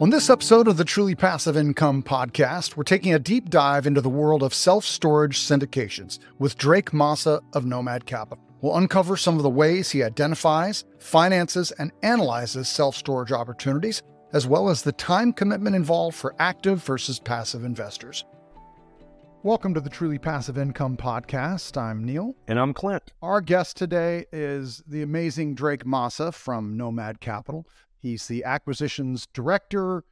On this episode of the Truly Passive Income podcast, we're taking a deep dive into the world of self storage syndications with Drake Massa of Nomad Capital. We'll uncover some of the ways he identifies, finances, and analyzes self storage opportunities, as well as the time commitment involved for active versus passive investors. Welcome to the Truly Passive Income podcast. I'm Neil. And I'm Clint. Our guest today is the amazing Drake Massa from Nomad Capital. He's the acquisitions director.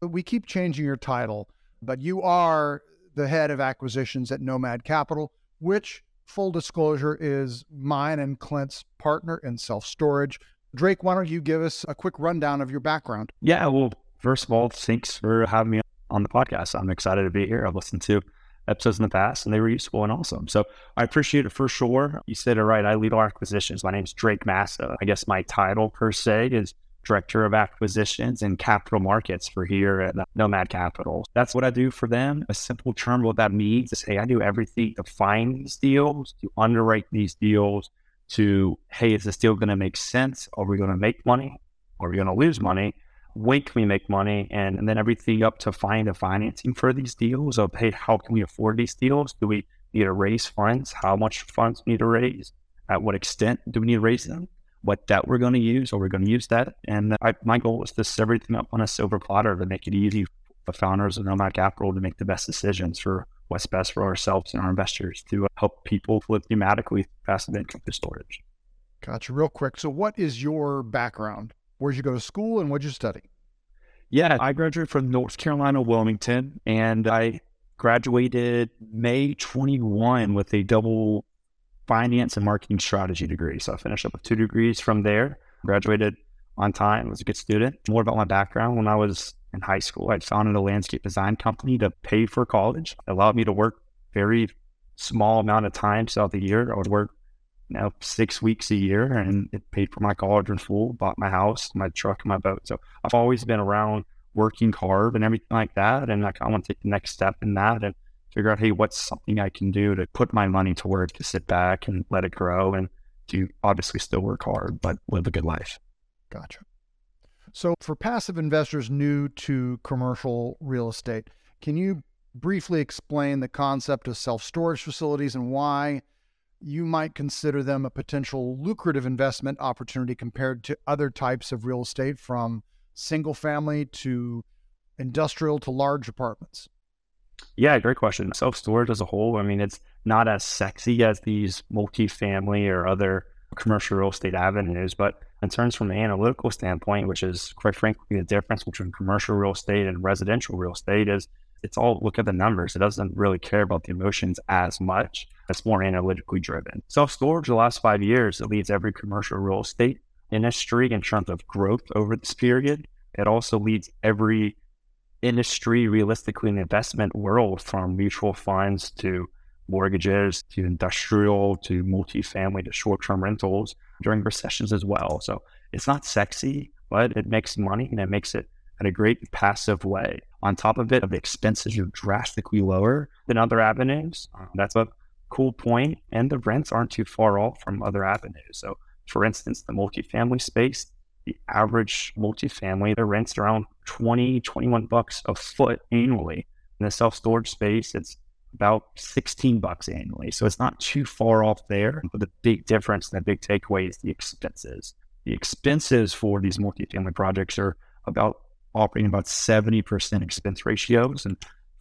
We keep changing your title, but you are the head of acquisitions at Nomad Capital, which, full disclosure, is mine and Clint's partner in self storage. Drake, why don't you give us a quick rundown of your background? Yeah, well, first of all, thanks for having me on the podcast. I'm excited to be here. I've listened to episodes in the past and they were useful and awesome. So I appreciate it for sure. You said it right. I lead acquisitions. My name's Drake Massa. I guess my title per se is Director of Acquisitions and Capital Markets for here at Nomad Capital. That's what I do for them. A simple term, what that means is, hey, I do everything to find these deals, to underwrite these deals, to, hey, is this deal going to make sense? Are we going to make money? Are we going to lose money? When can we make money? And, and then everything up to find the financing for these deals of, hey, how can we afford these deals? Do we need to raise funds? How much funds need to raise? At what extent do we need to raise them? What debt we're going to use, or we're going to use that. And I, my goal is to set everything up on a silver platter to make it easy for founders of Nomad Capital to make the best decisions for what's best for ourselves and our investors to uh, help people live thematically passive income to storage. Gotcha. Real quick. So, what is your background? Where'd you go to school and what'd you study? Yeah, I graduated from North Carolina, Wilmington, and I graduated May 21 with a double finance and marketing strategy degree. So I finished up with two degrees from there, graduated on time, was a good student. More about my background when I was in high school, I founded a landscape design company to pay for college. It allowed me to work very small amount of time throughout the year. I would work you know, six weeks a year and it paid for my college in full, bought my house, my truck, my boat. So I've always been around working hard and everything like that. And I want to take the next step in that. And figure out, hey, what's something I can do to put my money to work to sit back and let it grow and to obviously still work hard, but live a good life. Gotcha. So, for passive investors new to commercial real estate, can you briefly explain the concept of self storage facilities and why you might consider them a potential lucrative investment opportunity compared to other types of real estate from single family to industrial to large apartments? Yeah, great question. Self storage as a whole, I mean, it's not as sexy as these multifamily or other commercial real estate avenues, but in terms from an analytical standpoint, which is quite frankly the difference between commercial real estate and residential real estate, is it's all look at the numbers. It doesn't really care about the emotions as much. It's more analytically driven. Self storage, the last five years, it leads every commercial real estate industry in terms of growth over this period. It also leads every industry realistically the investment world from mutual funds to mortgages to industrial to multifamily to short-term rentals during recessions as well. So it's not sexy, but it makes money and it makes it in a great passive way. On top of it, the expenses are drastically lower than other avenues. Um, that's a cool point, and the rents aren't too far off from other avenues. So, for instance, the multifamily space, the average multifamily, the rents around 20, 21 bucks a foot annually. In the self storage space, it's about 16 bucks annually. So it's not too far off there. But the big difference, the big takeaway is the expenses. The expenses for these multifamily projects are about operating about 70% expense ratios. And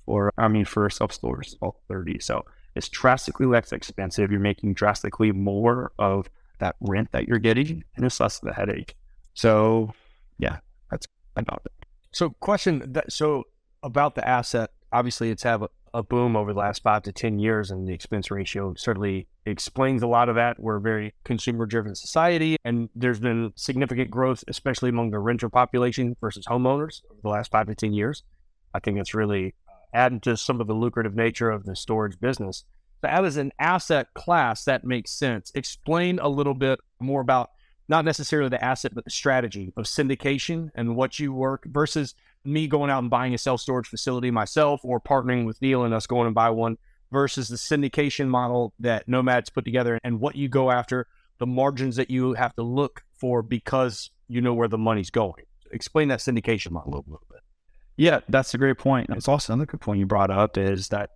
for, I mean, for self storage, it's about 30. So it's drastically less expensive. You're making drastically more of that rent that you're getting, and it's less of a headache. So, yeah, that's about it. So, question that so about the asset. Obviously, it's have a, a boom over the last five to ten years, and the expense ratio certainly explains a lot of that. We're a very consumer-driven society, and there's been significant growth, especially among the renter population versus homeowners over the last five to ten years. I think it's really uh, adding to some of the lucrative nature of the storage business. So, as an asset class, that makes sense. Explain a little bit more about not necessarily the asset, but the strategy of syndication and what you work versus me going out and buying a self storage facility myself or partnering with Neil and us going and buy one versus the syndication model that Nomad's put together and what you go after, the margins that you have to look for because you know where the money's going. Explain that syndication model a little bit. Yeah, that's a great point. It's also another good point you brought up is that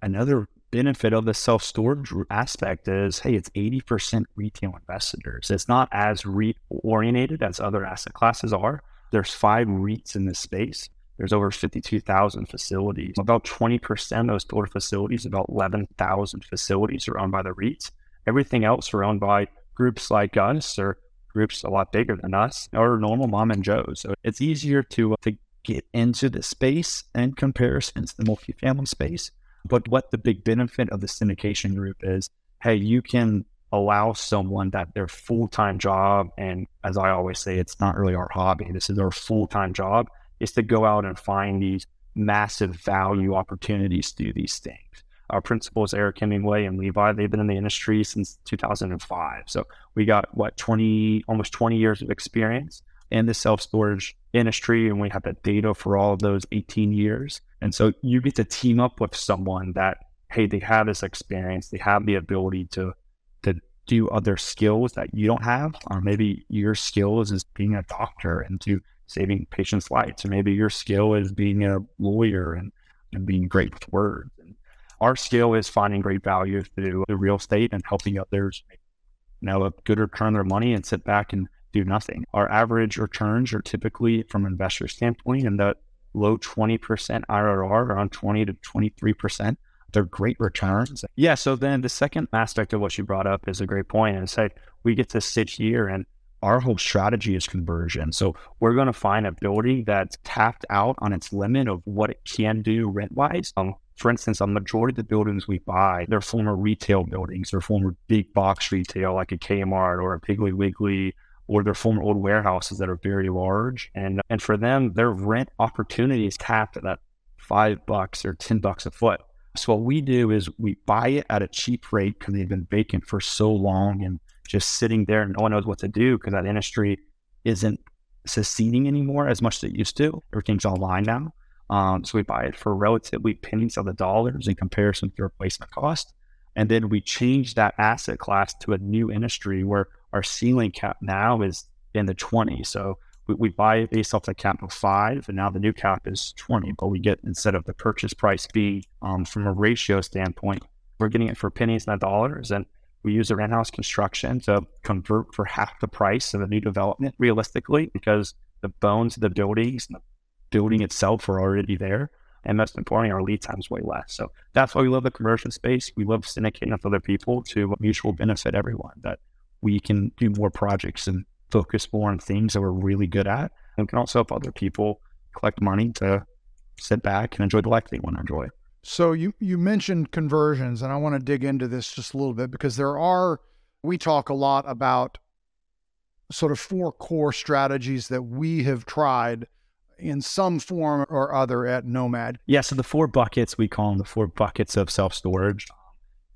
another benefit of the self storage aspect is hey, it's 80% retail investors. It's not as REIT oriented as other asset classes are. There's five REITs in this space. There's over 52,000 facilities. About 20% of those total facilities, about 11,000 facilities are owned by the REITs. Everything else are owned by groups like us or groups a lot bigger than us or normal mom and Joe. So it's easier to, uh, to get into the space in comparison to the multifamily space. But what the big benefit of the syndication group is, hey, you can allow someone that their full time job, and as I always say, it's not really our hobby, this is our full time job, is to go out and find these massive value opportunities do these things. Our principals, Eric Hemingway and Levi, they've been in the industry since 2005. So we got what 20, almost 20 years of experience in the self storage industry, and we have the data for all of those 18 years. And so you get to team up with someone that, hey, they have this experience, they have the ability to to do other skills that you don't have, or maybe your skill is being a doctor and to saving patients' lives, or maybe your skill is being a lawyer and, and being great with words. And our skill is finding great value through the real estate and helping others you know a good return on their money and sit back and do nothing. Our average returns are typically, from investor standpoint, and the low 20% IRR, around 20 to 23%. They're great returns. Yeah. So then the second aspect of what you brought up is a great point. And say we get to sit here and our whole strategy is conversion. So we're going to find a building that's tapped out on its limit of what it can do rent wise. Um, for instance, a majority of the buildings we buy, they're former retail buildings. They're former big box retail like a Kmart or a Piggly Wiggly or they're former old warehouses that are very large. And and for them, their rent opportunity is capped at that five bucks or ten bucks a foot. So what we do is we buy it at a cheap rate because they've been vacant for so long and just sitting there and no one knows what to do because that industry isn't succeeding anymore as much as it used to. Everything's online now. Um, so we buy it for relatively pennies of the dollars in comparison to replacement cost. And then we change that asset class to a new industry where our ceiling cap now is in the 20. So we, we buy based off the cap of five, and now the new cap is 20. But we get instead of the purchase price being um, from a ratio standpoint, we're getting it for pennies, not dollars. And we use a rent house construction to convert for half the price of a new development realistically because the bones of the buildings and the building itself are already there. And most importantly, our lead time is way less. So that's why we love the conversion space. We love syndicating with other people to mutual benefit everyone. That we can do more projects and focus more on things that we're really good at. And we can also help other people collect money to sit back and enjoy the life they want to enjoy. So you you mentioned conversions, and I want to dig into this just a little bit because there are we talk a lot about sort of four core strategies that we have tried in some form or other at Nomad. Yeah, so the four buckets we call them the four buckets of self storage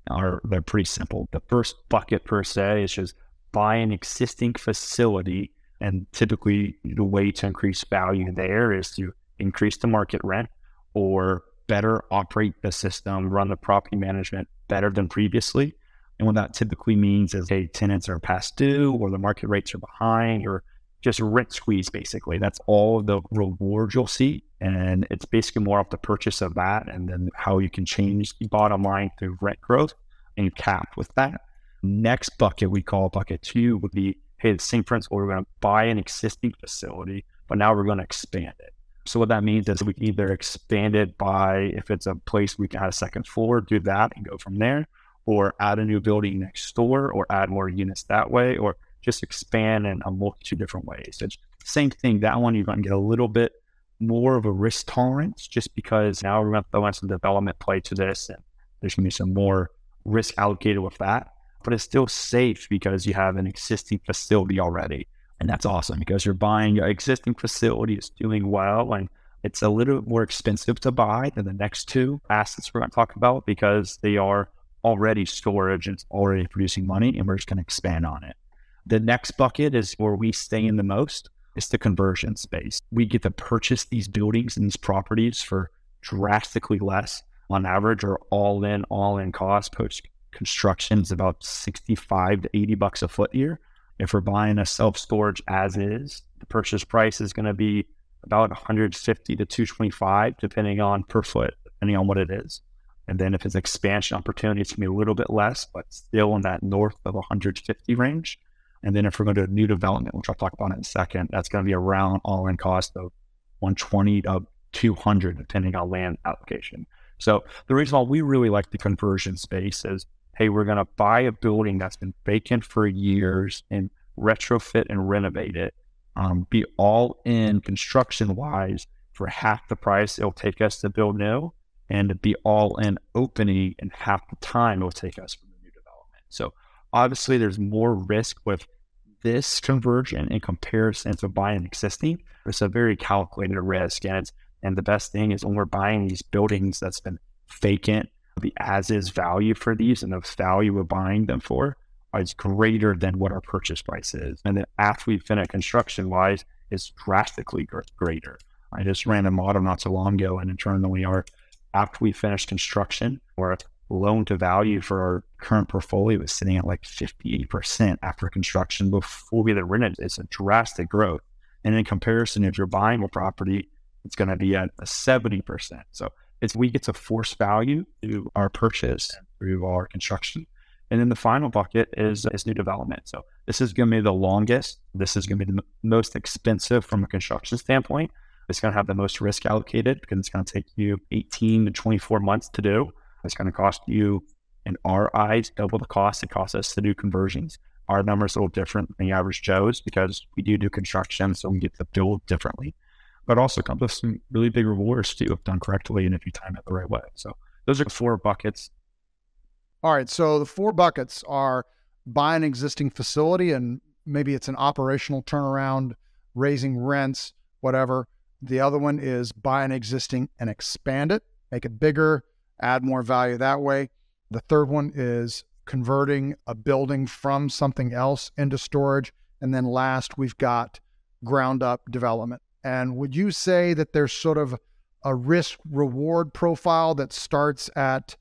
are they're pretty simple. The first bucket per se is just buy an existing facility, and typically the way to increase value there is to increase the market rent or better operate the system, run the property management better than previously. And what that typically means is, hey, tenants are past due or the market rates are behind or just rent squeeze, basically. That's all the rewards you'll see. And it's basically more off the purchase of that and then how you can change the bottom line through rent growth and cap with that. Next bucket we call bucket two would be, hey, the same principle, we're going to buy an existing facility, but now we're going to expand it. So what that means is we can either expand it by, if it's a place we can add a second floor, do that and go from there, or add a new building next door, or add more units that way, or just expand in a multitude of different ways. It's same thing. That one, you're going to get a little bit more of a risk tolerance just because now we're going to throw in some development play to this and there's going to be some more risk allocated with that. But it's still safe because you have an existing facility already. And that's awesome because you're buying an existing facility, it's doing well, and it's a little bit more expensive to buy than the next two assets we're going to talk about because they are already storage and it's already producing money, and we're just going to expand on it. The next bucket is where we stay in the most. It's the conversion space. We get to purchase these buildings and these properties for drastically less on average or all in, all in cost. Post construction is about 65 to 80 bucks a foot here. If we're buying a self storage as is, the purchase price is going to be about 150 to 225, depending on per foot, depending on what it is. And then if it's expansion opportunity, it's gonna be a little bit less, but still in that north of 150 range. And then if we're going to do a new development, which I'll talk about in a second, that's going to be around all in cost of 120 to 200, depending on land application. So the reason why we really like the conversion space is, hey, we're going to buy a building that's been vacant for years and retrofit and renovate it, um, be all in construction wise for half the price it'll take us to build new, and be all in opening in half the time it'll take us for the new development. So obviously there's more risk with this conversion in comparison to buying existing. It's a very calculated risk. And it's and the best thing is when we're buying these buildings that's been vacant, the as is value for these and the value we're buying them for is greater than what our purchase price is. And then after we finish construction wise, is drastically greater. I just ran a model not so long ago, and internally, our after we finish construction, we're loan to value for our current portfolio is sitting at like 58% after construction before we even rented. It's a drastic growth. And in comparison, if you're buying a property, it's going to be at a 70%. So it's we get to force value through our purchase through our construction. And then the final bucket is, is new development. So this is going to be the longest. This is going to be the m- most expensive from a construction standpoint. It's going to have the most risk allocated because it's going to take you 18 to 24 months to do. It's going to cost you, in our eyes, double the cost it costs us to do conversions. Our numbers a little different than the average Joe's because we do do construction, so we get to build differently. But also comes with some really big rewards too if done correctly and if you time it the right way. So those are the four buckets. All right. So the four buckets are buy an existing facility and maybe it's an operational turnaround, raising rents, whatever. The other one is buy an existing and expand it, make it bigger, add more value that way. The third one is converting a building from something else into storage. And then last, we've got ground up development. And would you say that there's sort of a risk reward profile that starts at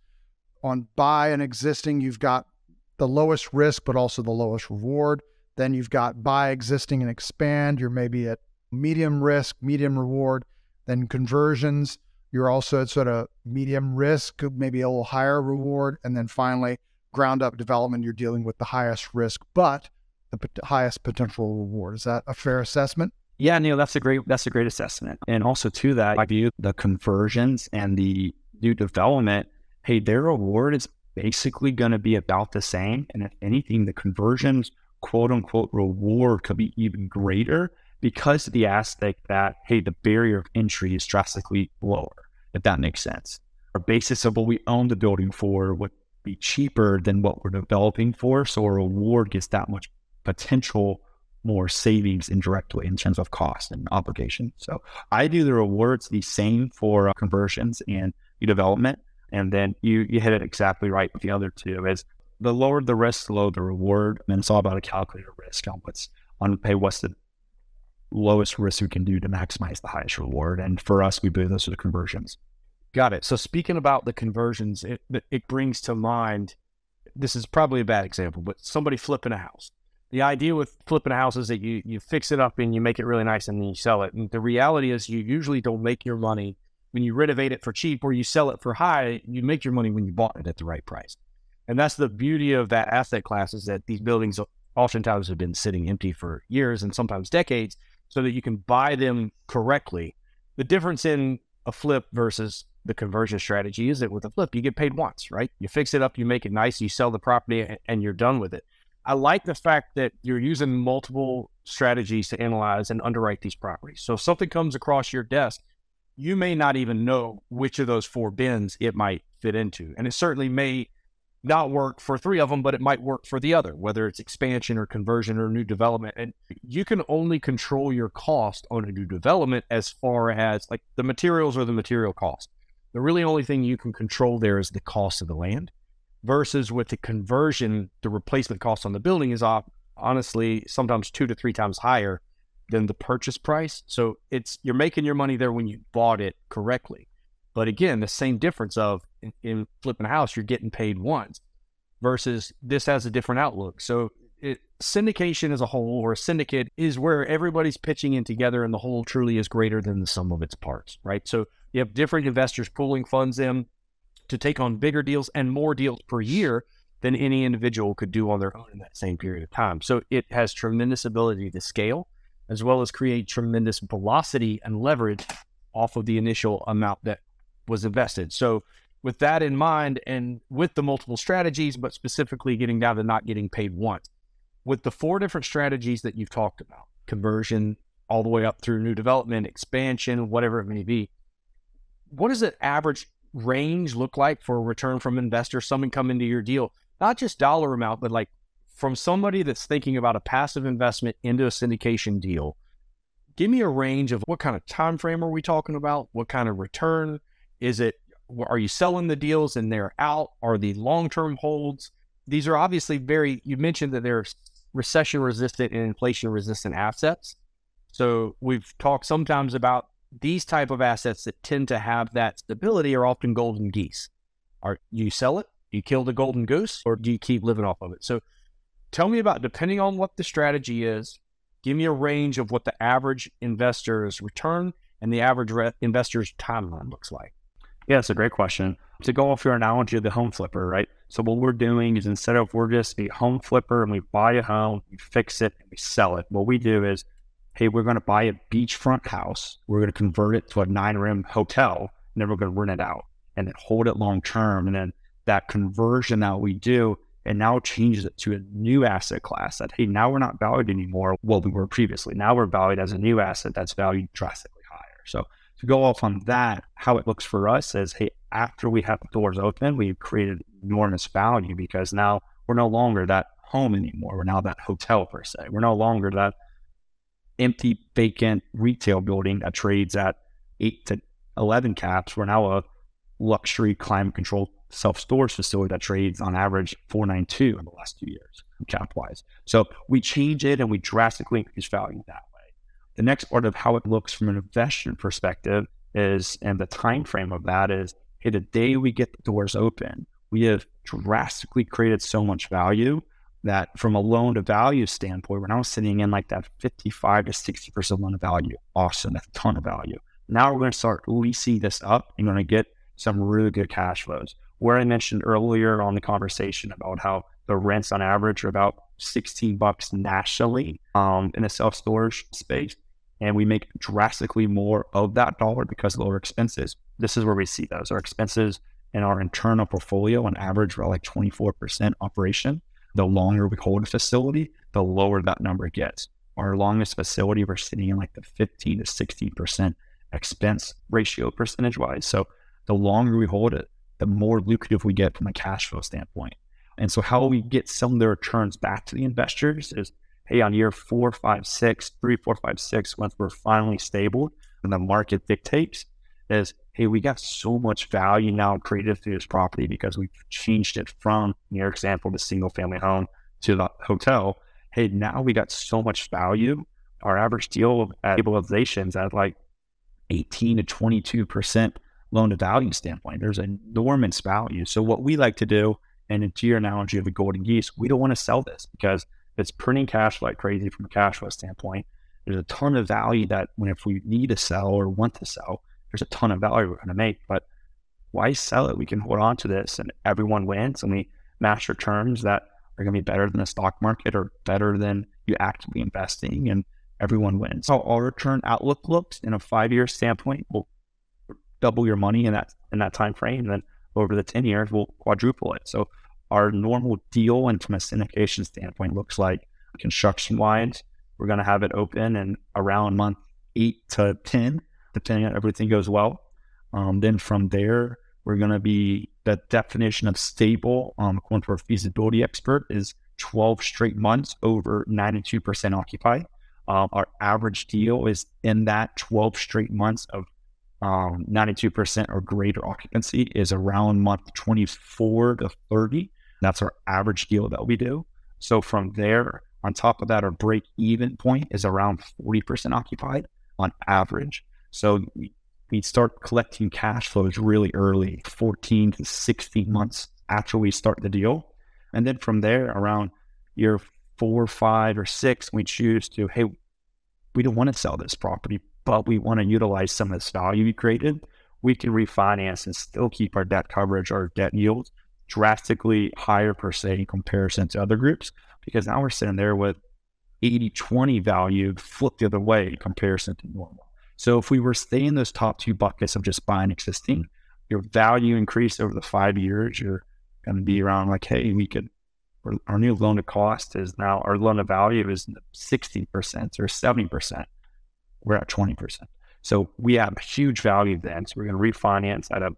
on buy an existing, you've got the lowest risk, but also the lowest reward. Then you've got buy existing and expand. You're maybe at medium risk, medium reward. Then conversions, you're also at sort of medium risk, maybe a little higher reward. And then finally, ground up development, you're dealing with the highest risk, but the p- highest potential reward. Is that a fair assessment? Yeah, Neil, that's a great that's a great assessment. And also to that, I view the conversions and the new development. Hey, their reward is basically going to be about the same. And if anything, the conversions quote unquote reward could be even greater because of the aspect that hey, the barrier of entry is drastically lower if that makes sense. Our basis of what we own the building for would be cheaper than what we're developing for. So our reward gets that much potential more savings indirectly in terms of cost and obligation. So I do the rewards the same for uh, conversions and development. And then you, you hit it exactly right with the other two is the lower the risk, the lower the reward. And it's all about a calculated risk on what's on pay what's the lowest risk we can do to maximize the highest reward. And for us, we believe those are the conversions. Got it. So speaking about the conversions, it it brings to mind. This is probably a bad example, but somebody flipping a house. The idea with flipping a house is that you you fix it up and you make it really nice and then you sell it. And the reality is you usually don't make your money when you renovate it for cheap or you sell it for high. You make your money when you bought it at the right price. And that's the beauty of that asset class is that these buildings oftentimes have been sitting empty for years and sometimes decades so that you can buy them correctly. The difference in a flip versus the conversion strategy is that with a flip, you get paid once, right? You fix it up, you make it nice, you sell the property, and you're done with it. I like the fact that you're using multiple strategies to analyze and underwrite these properties. So if something comes across your desk, you may not even know which of those four bins it might fit into. And it certainly may not work for three of them, but it might work for the other, whether it's expansion or conversion or new development. And you can only control your cost on a new development as far as like the materials or the material cost. The really only thing you can control there is the cost of the land versus with the conversion, the replacement cost on the building is off, honestly, sometimes two to three times higher than the purchase price. So it's you're making your money there when you bought it correctly. But again, the same difference of in, in, flipping a house, you're getting paid once versus this has a different outlook. So it, syndication as a whole or a syndicate is where everybody's pitching in together and the whole truly is greater than the sum of its parts, right? So you have different investors pooling funds in to take on bigger deals and more deals per year than any individual could do on their own in that same period of time. So it has tremendous ability to scale as well as create tremendous velocity and leverage off of the initial amount that was invested. So with that in mind and with the multiple strategies, but specifically getting down to not getting paid once, with the four different strategies that you've talked about, conversion all the way up through new development, expansion, whatever it may be, what does the average range look like for a return from investors? Someone come into your deal, not just dollar amount, but like from somebody that's thinking about a passive investment into a syndication deal. Give me a range of what kind of time frame are we talking about? What kind of return is it? Are you selling the deals and they're out? Are the long term holds? These are obviously very. You mentioned that they're recession resistant and inflation resistant assets. So we've talked sometimes about these type of assets that tend to have that stability are often golden geese. Are you sell it? Do you kill the golden goose or do you keep living off of it? So tell me about depending on what the strategy is, give me a range of what the average investor's return and the average re- investor's timeline looks like. Yeah, it's a great question. To go off your analogy of the home flipper, right? So what we're doing is instead of we're just a home flipper and we buy a home, we fix it, and we sell it. What we do is hey, we're going to buy a beachfront house. We're going to convert it to a nine room hotel, and then we're going to rent it out and then hold it long term. And then that conversion that we do, and now changes it to a new asset class that, hey, now we're not valued anymore what we were previously. Now we're valued as a new asset that's valued drastically higher. So to go off on that, how it looks for us is, hey, after we have the doors open, we've created enormous value because now we're no longer that home anymore. We're now that hotel per se. We're no longer that empty, vacant retail building that trades at eight to 11 caps. We're now a luxury climate controlled self storage facility that trades on average 492 in the last two years, cap wise. So we change it and we drastically increase value that way. The next part of how it looks from an investment perspective is, and the time frame of that is, hey, the day we get the doors open, we have drastically created so much value that from a loan to value standpoint, we're now sitting in like that 55 to 60% loan to value. Awesome. That's a ton of value. Now we're going to start leasing this up and going to get some really good cash flows. Where I mentioned earlier on the conversation about how the rents on average are about 16 bucks nationally um, in the self storage space. And we make drastically more of that dollar because of lower expenses. This is where we see those. Our expenses in our internal portfolio on average are like 24% operation the longer we hold a facility, the lower that number gets. Our longest facility, we're sitting in like the 15 to 16% expense ratio percentage wise. So the longer we hold it, the more lucrative we get from a cash flow standpoint. And so how we get some of the returns back to the investors is, hey, on year four, five, six, three, four, five, six, once we're finally stable and the market dictates, is hey, we got so much value now created through this property because we've changed it from, your example, the single family home to the hotel. Hey, now we got so much value. Our average deal at stabilizations at like 18 to 22% loan to value standpoint. There's enormous value. So what we like to do, and to your analogy of the golden geese, we don't want to sell this because it's printing cash like crazy from a cash flow standpoint. There's a ton of value that when if we need to sell or want to sell, there's a ton of value we're going to make, but why sell it? We can hold on to this and everyone wins and we master terms that are going to be better than the stock market or better than you actively investing and everyone wins. How our return outlook looks in a five year standpoint, we'll double your money in that in that time frame. And then over the 10 years, we'll quadruple it. So our normal deal and from a syndication standpoint looks like construction wise, we're going to have it open and around month eight to 10 depending on everything goes well. Um, then from there, we're going to be the definition of stable, um, according to our feasibility expert, is 12 straight months over 92% occupied. Um, our average deal is in that 12 straight months of um, 92% or greater occupancy is around month 24 to 30. That's our average deal that we do. So from there, on top of that, our break even point is around 40% occupied on average. So we, start collecting cash flows really early, 14 to 16 months after we start the deal. And then from there, around year four, five, or six, we choose to, hey, we don't want to sell this property, but we want to utilize some of this value we created, we can refinance and still keep our debt coverage our debt yields drastically higher per se in comparison to other groups because now we're sitting there with 80 20 value flipped the other way in comparison to normal. So if we were staying in those top two buckets of just buying existing, your value increase over the five years, you're going to be around like, hey, we could, our new loan to cost is now, our loan to value is 60% or 70%. We're at 20%. So we have huge value then. So we're going to refinance at a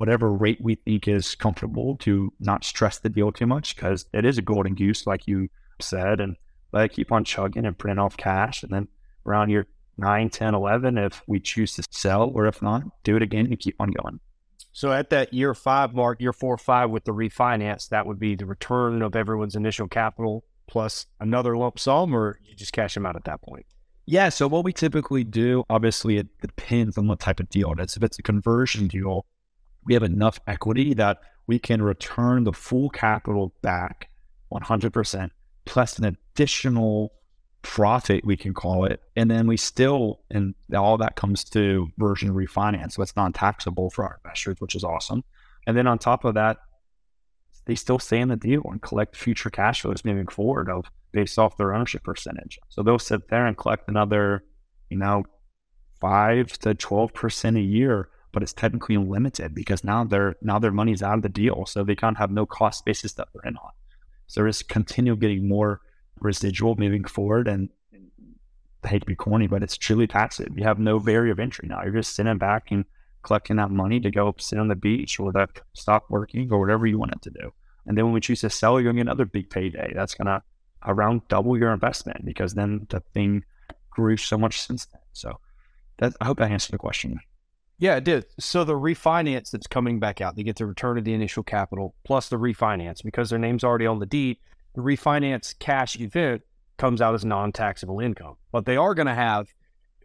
whatever rate we think is comfortable to not stress the deal too much because it is a golden goose, like you said, and let it keep on chugging and print off cash. And then around year 9, 10, 11, if we choose to sell, or if not, do it again and keep on going. So at that year five mark, year four or five with the refinance, that would be the return of everyone's initial capital plus another lump sum, or you just cash them out at that point? Yeah. So what we typically do, obviously, it depends on what type of deal it is. If it's a conversion deal, we have enough equity that we can return the full capital back 100% plus an additional profit, we can call it. And then we still, and all that comes to version refinance. So it's non taxable for our investors, which is awesome. And then on top of that, they still stay in the deal and collect future cash flows moving forward of based off their ownership percentage. So they'll sit there and collect another, you know, five to twelve percent a year, but it's technically limited because now their now their money's out of the deal. So they can't have no cost basis that they're in on. So just continue getting more residual moving forward. And I hate to be corny, but it's truly passive. You have no barrier of entry now. You're just sitting back and collecting that money to go sit on the beach or to stop working or whatever you want it to do. And then when we choose to sell, you're going to get another big payday. That's going to around double your investment because then the thing grew so much since then. So that, I hope that answered the question. Yeah, it did. So the refinance that's coming back out, they get the return of the initial capital plus the refinance because their name's already on the deed the refinance cash event comes out as non-taxable income. But they are going to have,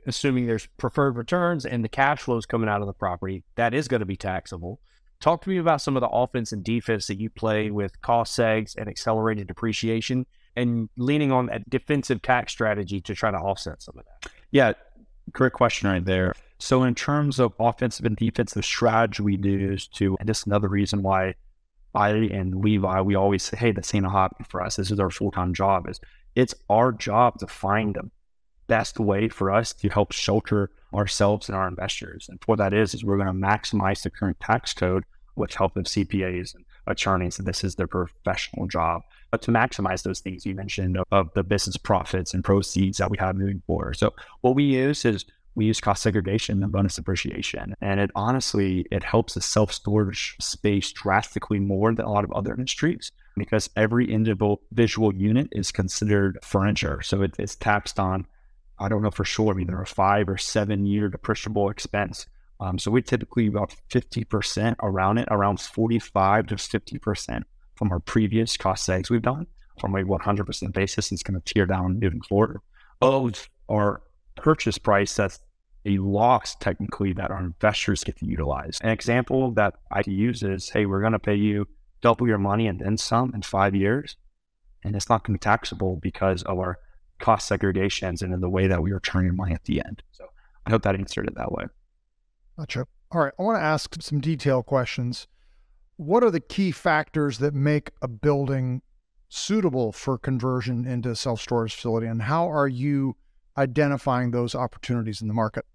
assuming there's preferred returns and the cash flows coming out of the property, that is going to be taxable. Talk to me about some of the offense and defense that you play with cost segs and accelerated depreciation and leaning on that defensive tax strategy to try to offset some of that. Yeah, great question right there. So in terms of offensive and defensive strategy we use to, and this is another reason why I and Levi, we always say, hey, this ain't a hobby for us. This is our full time job. Is it's our job to find the best way for us to help shelter ourselves and our investors. And what that is, is we're going to maximize the current tax code with help of CPAs and attorneys. And this is their professional job. But to maximize those things you mentioned of, of the business profits and proceeds that we have moving forward. So what we use is we use cost segregation and bonus depreciation. And it honestly, it helps the self-storage space drastically more than a lot of other industries because every individual unit is considered furniture. So it, it's taxed on, I don't know for sure, either a five or seven year depreciable expense. Um, so we typically about 50% around it, around 45 to 50% from our previous cost segs we've done from a 100% basis. It's going to tear down moving forward. Of our purchase price that's a loss technically that our investors get to utilize. An example that I use is, hey, we're going to pay you double your money and then some in five years. And it's not going to be taxable because of our cost segregations and in the way that we return your money at the end. So I hope that answered it that way. Gotcha. All right. I want to ask some detailed questions. What are the key factors that make a building suitable for conversion into a self storage facility? And how are you identifying those opportunities in the market?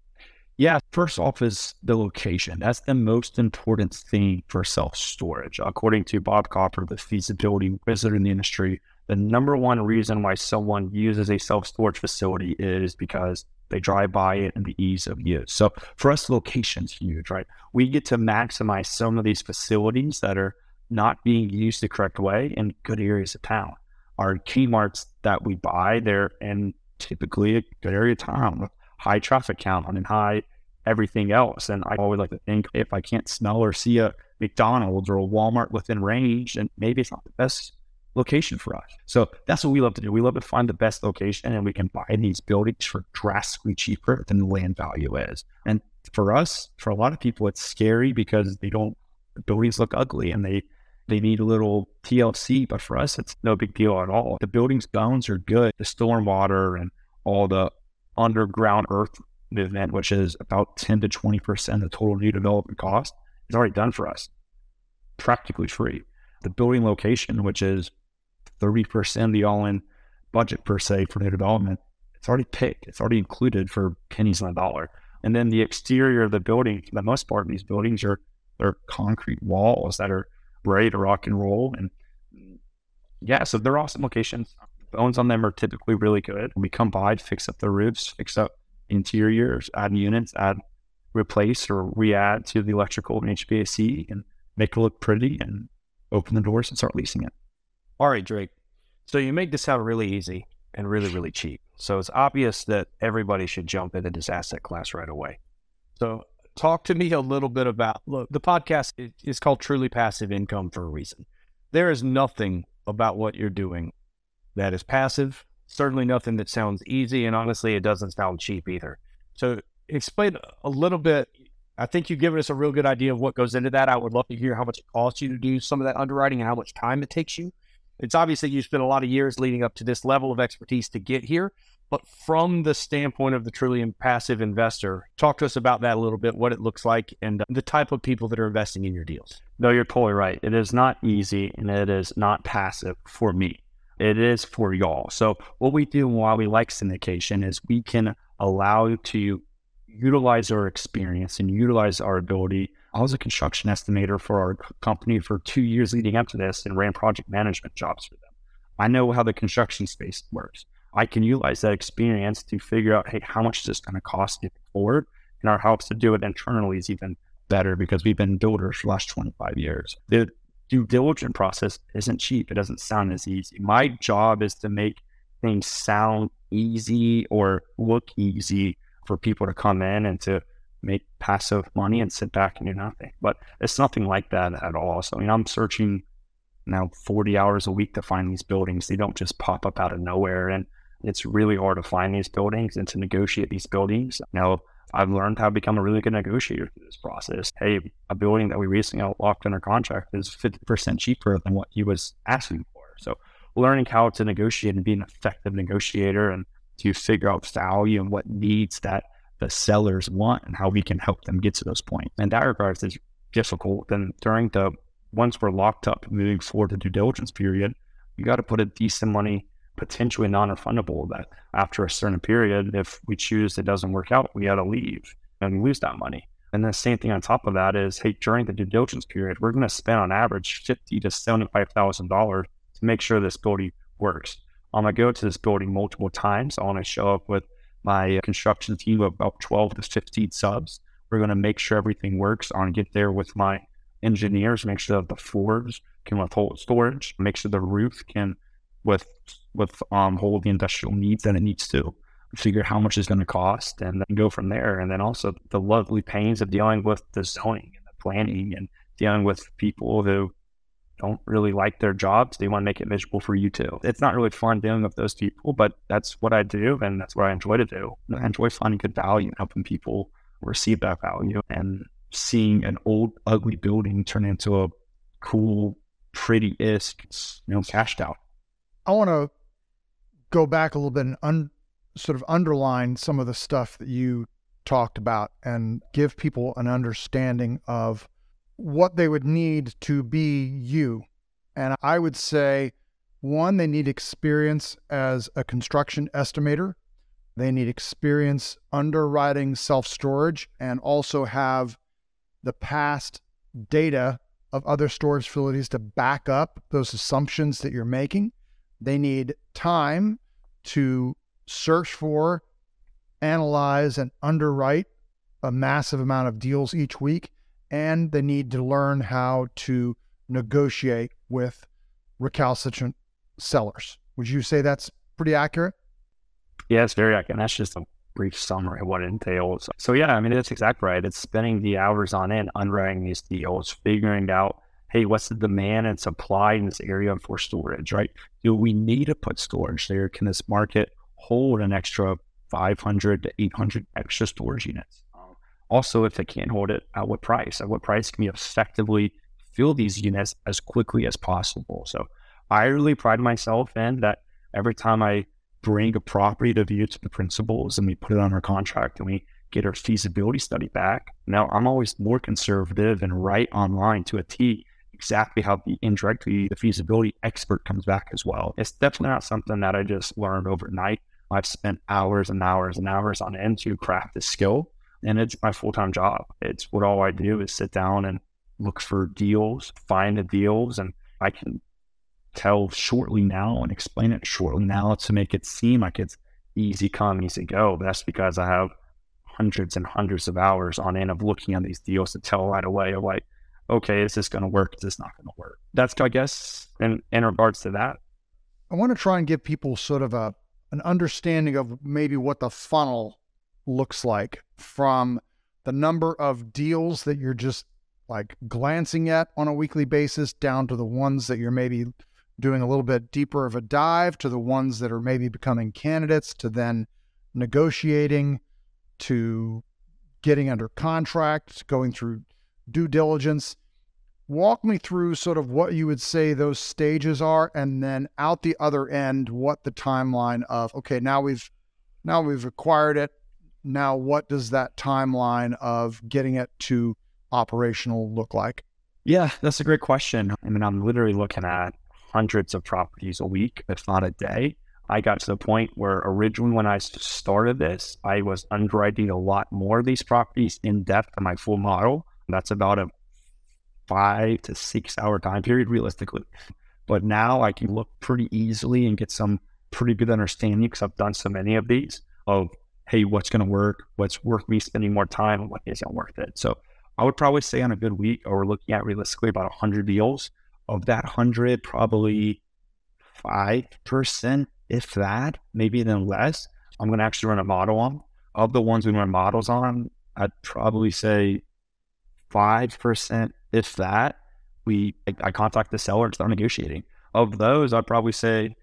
Yeah, first off is the location. That's the most important thing for self storage. According to Bob Copper, the feasibility wizard in the industry, the number one reason why someone uses a self storage facility is because they drive by it and the ease of use. So for us, location's huge, right? We get to maximize some of these facilities that are not being used the correct way in good areas of town. Our Kmarts that we buy, they're in typically a good area of town high traffic count and high everything else. And I always like to think if I can't smell or see a McDonald's or a Walmart within range, and maybe it's not the best location for us. So that's what we love to do. We love to find the best location and we can buy these buildings for drastically cheaper than the land value is. And for us, for a lot of people, it's scary because they don't, the buildings look ugly and they They need a little TLC, but for us, it's no big deal at all. The building's bones are good. The stormwater and all the underground earth movement, which is about 10 to 20% of the total new development cost, is already done for us, practically free. The building location, which is 30% of the all in budget per se for new development, it's already picked. It's already included for pennies on the dollar. And then the exterior of the building, for the most part, these buildings are they're concrete walls that are ready to rock and roll. And yeah, so they're awesome locations. Bones on them are typically really good. We come by fix up the roofs, fix up interiors, add units, add replace or re-add to the electrical and HVAC and make it look pretty and open the doors and start leasing it. All right, Drake. So you make this sound really easy and really, really cheap. So it's obvious that everybody should jump into this asset class right away. So talk to me a little bit about look, the podcast is called Truly Passive Income for a reason. There is nothing about what you're doing that is passive, certainly nothing that sounds easy, and honestly, it doesn't sound cheap either. So explain a little bit. I think you've given us a real good idea of what goes into that. I would love to hear how much it costs you to do some of that underwriting and how much time it takes you. It's obviously you spent a lot of years leading up to this level of expertise to get here. But from the standpoint of the truly passive investor, talk to us about that a little bit, what it looks like, and uh, the type of people that are investing in your deals. No, you're totally right. It is not easy and it is not passive for me. It is for y'all. So, what we do and why we like syndication is we can allow to utilize our experience and utilize our ability I was a construction estimator for our company for two years leading up to this and ran project management jobs for them. I know how the construction space works. I can utilize that experience to figure out, hey, how much is this going to cost moving forward? And our helps to do it internally is even better because we've been builders for the last 25 years. The due diligence process isn't cheap. It doesn't sound as easy. My job is to make things sound easy or look easy for people to come in and to make passive money and sit back and do nothing. But it's nothing like that at all. So, I mean, I'm searching now 40 hours a week to find these buildings. They don't just pop up out of nowhere. And it's really hard to find these buildings and to negotiate these buildings. Now, I've learned how to become a really good negotiator through this process. Hey, a building that we recently locked under contract is 50% cheaper than what he was asking for. So, learning how to negotiate and be an effective negotiator and to figure out value and what needs that the sellers want and how we can help them get to those points. And that regards is difficult. Then during the once we're locked up moving forward to due diligence period, you got to put a decent money, potentially non-refundable. That after a certain period, if we choose it doesn't work out, we got to leave and lose that money. And the same thing on top of that is, hey, during the due diligence period, we're going to spend on average fifty to seventy-five thousand dollars to make sure this building works. I'm gonna go to this building multiple times. I want to show up with my construction team of about 12 to 15 subs. We're going to make sure everything works. I'm going to get there with my engineers, make sure that the floors can withhold storage, make sure the roof can with with um hold the industrial needs that it needs to. Figure how much it's going to cost, and then go from there. And then also the lovely pains of dealing with the zoning and the planning and dealing with people who don't really like their jobs. They want to make it miserable for you too. It's not really fun dealing with those people, but that's what I do and that's what I enjoy to do. I enjoy finding good value and helping people receive that value and seeing an old ugly building turn into a cool, pretty isk, you know, cashed out. I want to go back a little bit and un- sort of underline some of the stuff that you talked about and give people an understanding of what they would need to be you. And I would say one, they need experience as a construction estimator. They need experience underwriting self storage and also have the past data of other storage facilities to back up those assumptions that you're making. They need time to search for, analyze, and underwrite a massive amount of deals each week and they need to learn how to negotiate with recalcitrant sellers. Would you say that's pretty accurate? Yeah, it's very accurate. That's just a brief summary of what it entails. So yeah, I mean that's exactly right. It's spending the hours on end underwriting these deals, figuring out, hey, what's the demand and supply in this area for storage, right? Do we need to put storage there? Can this market hold an extra 500 to 800 extra storage units? Um, also, if they can't hold it, at what price? At what price can we effectively fill these units as quickly as possible. So I really pride myself in that every time I bring a property to view to the principals and we put it on our contract and we get our feasibility study back. Now I'm always more conservative and write online to a T exactly how the indirectly the feasibility expert comes back as well. It's definitely not something that I just learned overnight. I've spent hours and hours and hours on end to craft this skill and it's my full-time job. It's what all I do is sit down and look for deals, find the deals and I can tell shortly now and explain it shortly now to make it seem like it's easy come, easy go. But that's because I have hundreds and hundreds of hours on end of looking at these deals to tell right away of like, okay, is this going to work? Is this not going to work? That's, I guess, in, in regards to that. I want to try and give people sort of a an understanding of maybe what the funnel looks like from the number of deals that you're just like glancing at on a weekly basis down to the ones that you're maybe doing a little bit deeper of a dive to the ones that are maybe becoming candidates to then negotiating to getting under contract, going through due diligence. Walk me through sort of what you would say those stages are, and then out the other end, what the timeline of okay, now we've now we've acquired it. Now, what does that timeline of getting it to operational look like? Yeah, that's a great question. I mean, I'm literally looking at hundreds of properties a week, if not a day. I got to the point where originally when I started this, I was underwriting a lot more of these properties in depth in my full model. That's about a five to six hour time period realistically. But now I can look pretty easily and get some pretty good understanding because I've done so many of these of, hey, what's going to work? What's worth me spending more time and what isn't worth it? So I would probably say on a good week, or we're looking at realistically about 100 deals of that 100, probably 5%, if that, maybe even less, I'm going to actually run a model on. Of the ones we run models on, I'd probably say 5%, if that, we I contact the seller and start negotiating. Of those, I'd probably say,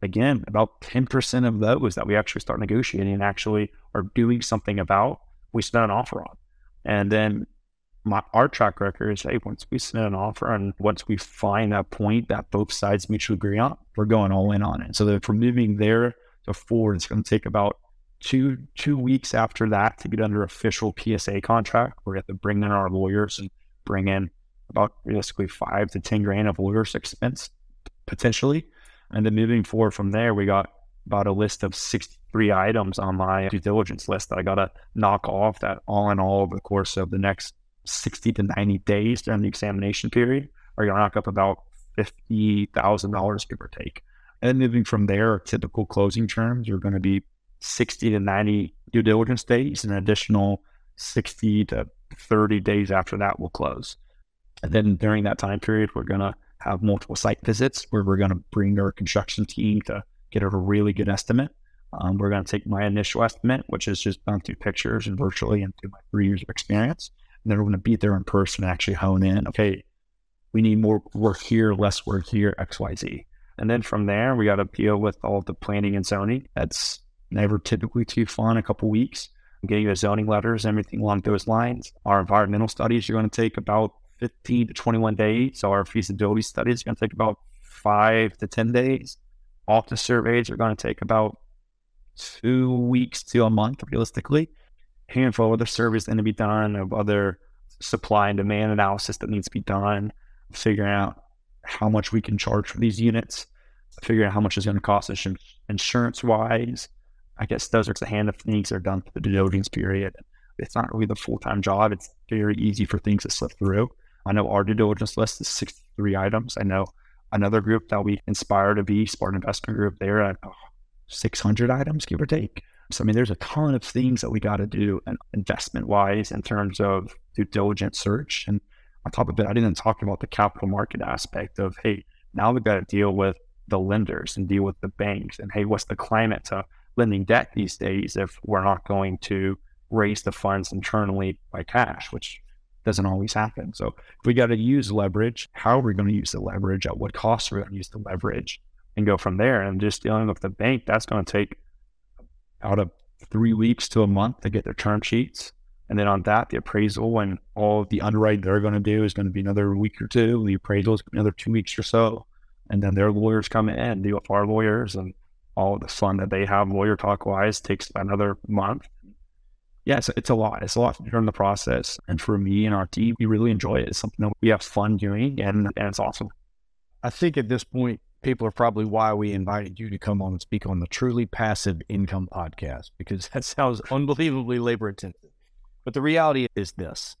again, about 10% of those that we actually start negotiating and actually are doing something about, we spend an offer on. And then my our track record is hey, once we submit an offer and once we find that point that both sides mutually agree on, we're going all in on it. So that from moving there to forward, it's going to take about two two weeks after that to get under official PSA contract. We have to bring in our lawyers and bring in about basically five to ten grand of lawyers expense potentially. And then moving forward from there, we got about a list of 63 items on my due diligence list that I got to knock off that all in all over the course of the next 60 to 90 days during the examination period are going to knock up about $50,000, give or take. And moving from there, typical closing terms are going to be 60 to 90 due diligence days, and an additional 60 to 30 days after that will close. And then during that time period, we're going to have multiple site visits where we're going to bring our construction team to get a really good estimate. Um, we're going to take my initial estimate, which is just done through pictures and virtually and through my three years of experience and then we're going to be there in person and actually hone in. Okay, we need more work here, less work here, X, Y, Z. And then from there, we got to deal with all the planning and zoning. That's never typically too fun. A couple weeks, I'm getting the zoning letters, and everything along those lines. Our environmental studies are going to take about 15 to 21 days. So our feasibility studies are going to take about five to 10 days. Office surveys are going to take about two weeks to a month, realistically A handful of other surveys that need to be done, of other supply and demand analysis that needs to be done, figuring out how much we can charge for these units, figuring out how much is going to cost us insurance wise. I guess those are the hand of things that are done for the due diligence period. It's not really the full time job. It's very easy for things to slip through. I know our due diligence list is 63 items. I know another group that we inspire to be, Spartan Investment Group, they're at oh, 600 items, give or take. So, I mean, there's a ton of things that we got to do and investment wise in terms of due diligence search. And on top of it, I didn't talk about the capital market aspect of, hey, now we've got to deal with the lenders and deal with the banks. And hey, what's the climate to lending debt these days if we're not going to raise the funds internally by cash, which doesn't always happen. So if we got to use leverage, how are we going to use the leverage? At what cost are we going to use the leverage? And go from there. And just dealing with the bank, that's going to take out of three weeks to a month to get their term sheets And then on that, the appraisal and all of the underwriting they're going to do is going to be another week or two. The appraisal is another two weeks or so. And then their lawyers come in, the our lawyers, and all the fun that they have lawyer talk wise takes another month. Yeah, it's, it's a lot. It's a lot during the process. And for me and our team, we really enjoy it. It's something that we have fun doing, and, and it's awesome. I think at this point, people are probably why we invited you to come on and speak on the Truly Passive Income podcast, because that sounds unbelievably labor intensive. But the reality is this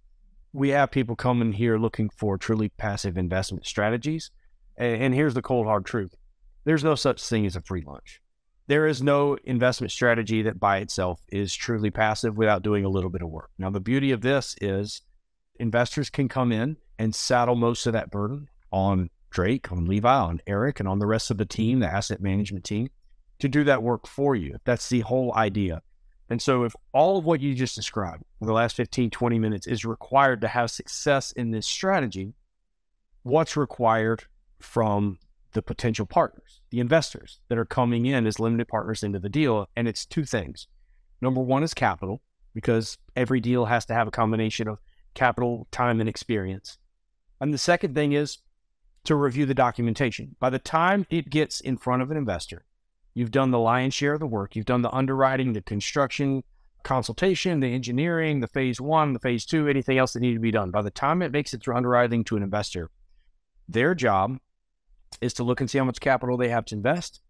we have people coming here looking for truly passive investment strategies. And here's the cold hard truth there's no such thing as a free lunch. There is no investment strategy that by itself is truly passive without doing a little bit of work. Now, the beauty of this is investors can come in and saddle most of that burden on Drake, on Levi, on Eric, and on the rest of the team, the asset management team, to do that work for you. That's the whole idea. And so, if all of what you just described for the last 15, 20 minutes is required to have success in this strategy, what's required from the potential partners, the investors that are coming in as limited partners into the deal? And it's two things. Number one is capital, because every deal has to have a combination of capital, time, and experience. And the second thing is to review the documentation. By the time it gets in front of an investor, You've done the lion's share of the work. You've done the underwriting, the construction, consultation, the engineering, the phase one, the phase two, anything else that needed to be done. By the time it makes it through underwriting to an investor, their job is to look and see how much capital they have to invest,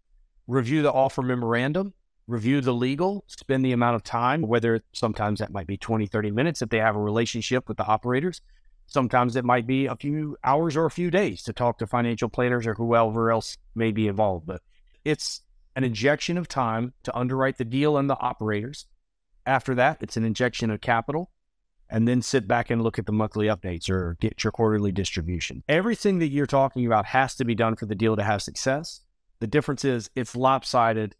review the offer memorandum, review the legal, spend the amount of time, whether sometimes that might be 20, 30 minutes if they have a relationship with the operators. Sometimes it might be a few hours or a few days to talk to financial planners or whoever else may be involved. But it's an injection of time to underwrite the deal and the operators. After that, it's an injection of capital, and then sit back and look at the monthly updates or get your quarterly distribution. Everything that you're talking about has to be done for the deal to have success. The difference is it's lopsided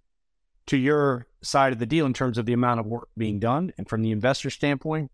to your side of the deal in terms of the amount of work being done. And from the investor standpoint,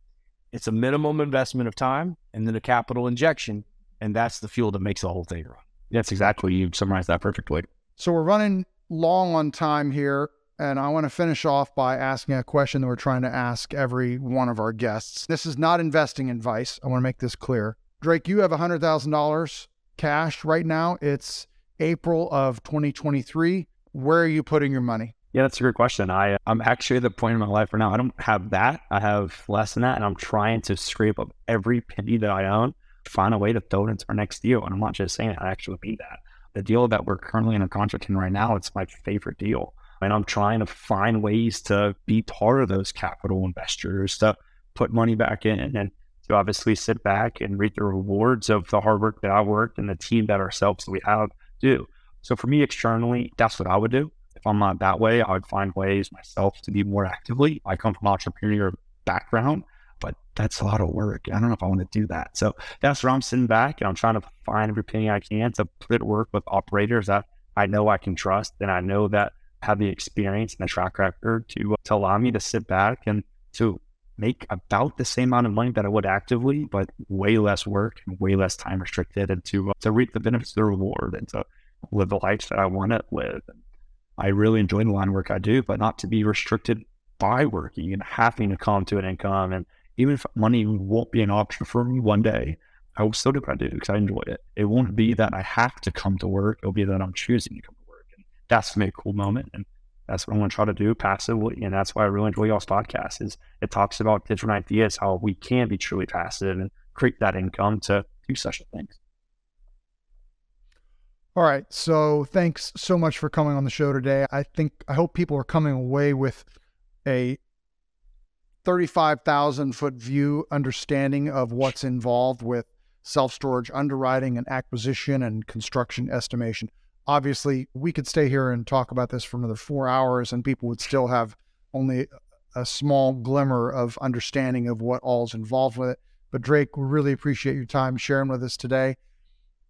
it's a minimum investment of time and then a capital injection. And that's the fuel that makes the whole thing run. That's exactly, you summarized that perfectly. So we're running long on time here, and I want to finish off by asking a question that we're trying to ask every one of our guests. This is not investing advice. I want to make this clear. Drake, you have $100,000 cash right now. It's April of 2023. Where are you putting your money? Yeah, that's a great question. I I'm actually at the point in my life right now. I don't have that. I have less than that, and I'm trying to scrape up every penny that I own, find a way to throw it into our next deal. And I'm not just saying it; I actually mean that the deal that we're currently in a contract in right now, it's my favorite deal. And I'm trying to find ways to be part of those capital investors to put money back in and to obviously sit back and reap the rewards of the hard work that I worked and the team that ourselves that we have do. So for me externally, that's what I would do. If I'm not that way, I would find ways myself to be more actively. I come from entrepreneurial background but that's a lot of work. I don't know if I want to do that. So that's where I'm sitting back and I'm trying to find every penny I can to put it work with operators that I know I can trust and I know that have the experience and the track record to, to allow me to sit back and to make about the same amount of money that I would actively, but way less work and way less time restricted and to, uh, to reap the benefits of the reward and to live the life that I want to live. I really enjoy the line work I do, but not to be restricted by working and having to come to an income and even if money won't be an option for me one day, I will still do what I do because I enjoy it. It won't be that I have to come to work. It'll be that I'm choosing to come that's for me a cool moment. And that's what I want to try to do passively. And that's why I really enjoy y'all's podcast is it talks about different ideas, how we can be truly passive and create that income to do such things. All right. So thanks so much for coming on the show today. I think I hope people are coming away with a 35,000 foot view understanding of what's involved with self storage underwriting and acquisition and construction estimation. Obviously, we could stay here and talk about this for another four hours, and people would still have only a small glimmer of understanding of what all's involved with it. But Drake, we really appreciate your time sharing with us today.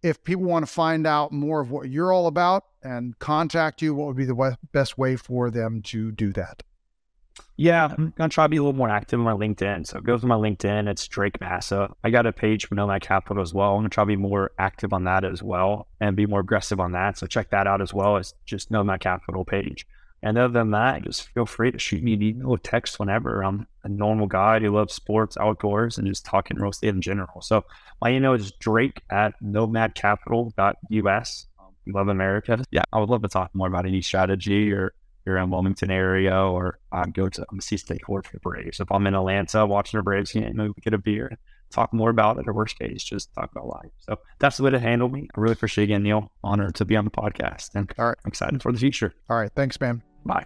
If people want to find out more of what you're all about and contact you, what would be the best way for them to do that? Yeah, I'm gonna try to be a little more active on my LinkedIn. So go to my LinkedIn. It's Drake Massa. I got a page for Nomad Capital as well. I'm gonna try to be more active on that as well and be more aggressive on that. So check that out as well. It's just Nomad Capital page. And other than that, just feel free to shoot me an email or text whenever. I'm a normal guy who loves sports, outdoors, and just talking real estate in general. So my email is drake at nomadcapital.us. Love America. Yeah, I would love to talk more about any strategy or you're in Wilmington area or I go to I'm a stakeholder for the Braves. If I'm in Atlanta watching the Braves game, maybe we get a beer and talk more about it. Or worst case, just talk about life. So that's the way to handle me. I really appreciate again, Neil. Honored to be on the podcast. And all right, I'm excited for the future. All right. Thanks, man. Bye.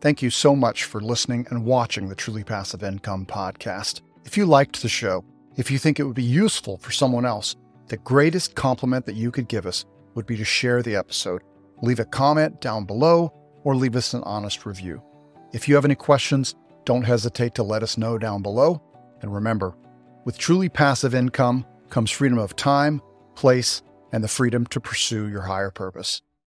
Thank you so much for listening and watching the Truly Passive Income podcast. If you liked the show, if you think it would be useful for someone else, the greatest compliment that you could give us would be to share the episode. Leave a comment down below or leave us an honest review. If you have any questions, don't hesitate to let us know down below. And remember, with truly passive income comes freedom of time, place, and the freedom to pursue your higher purpose.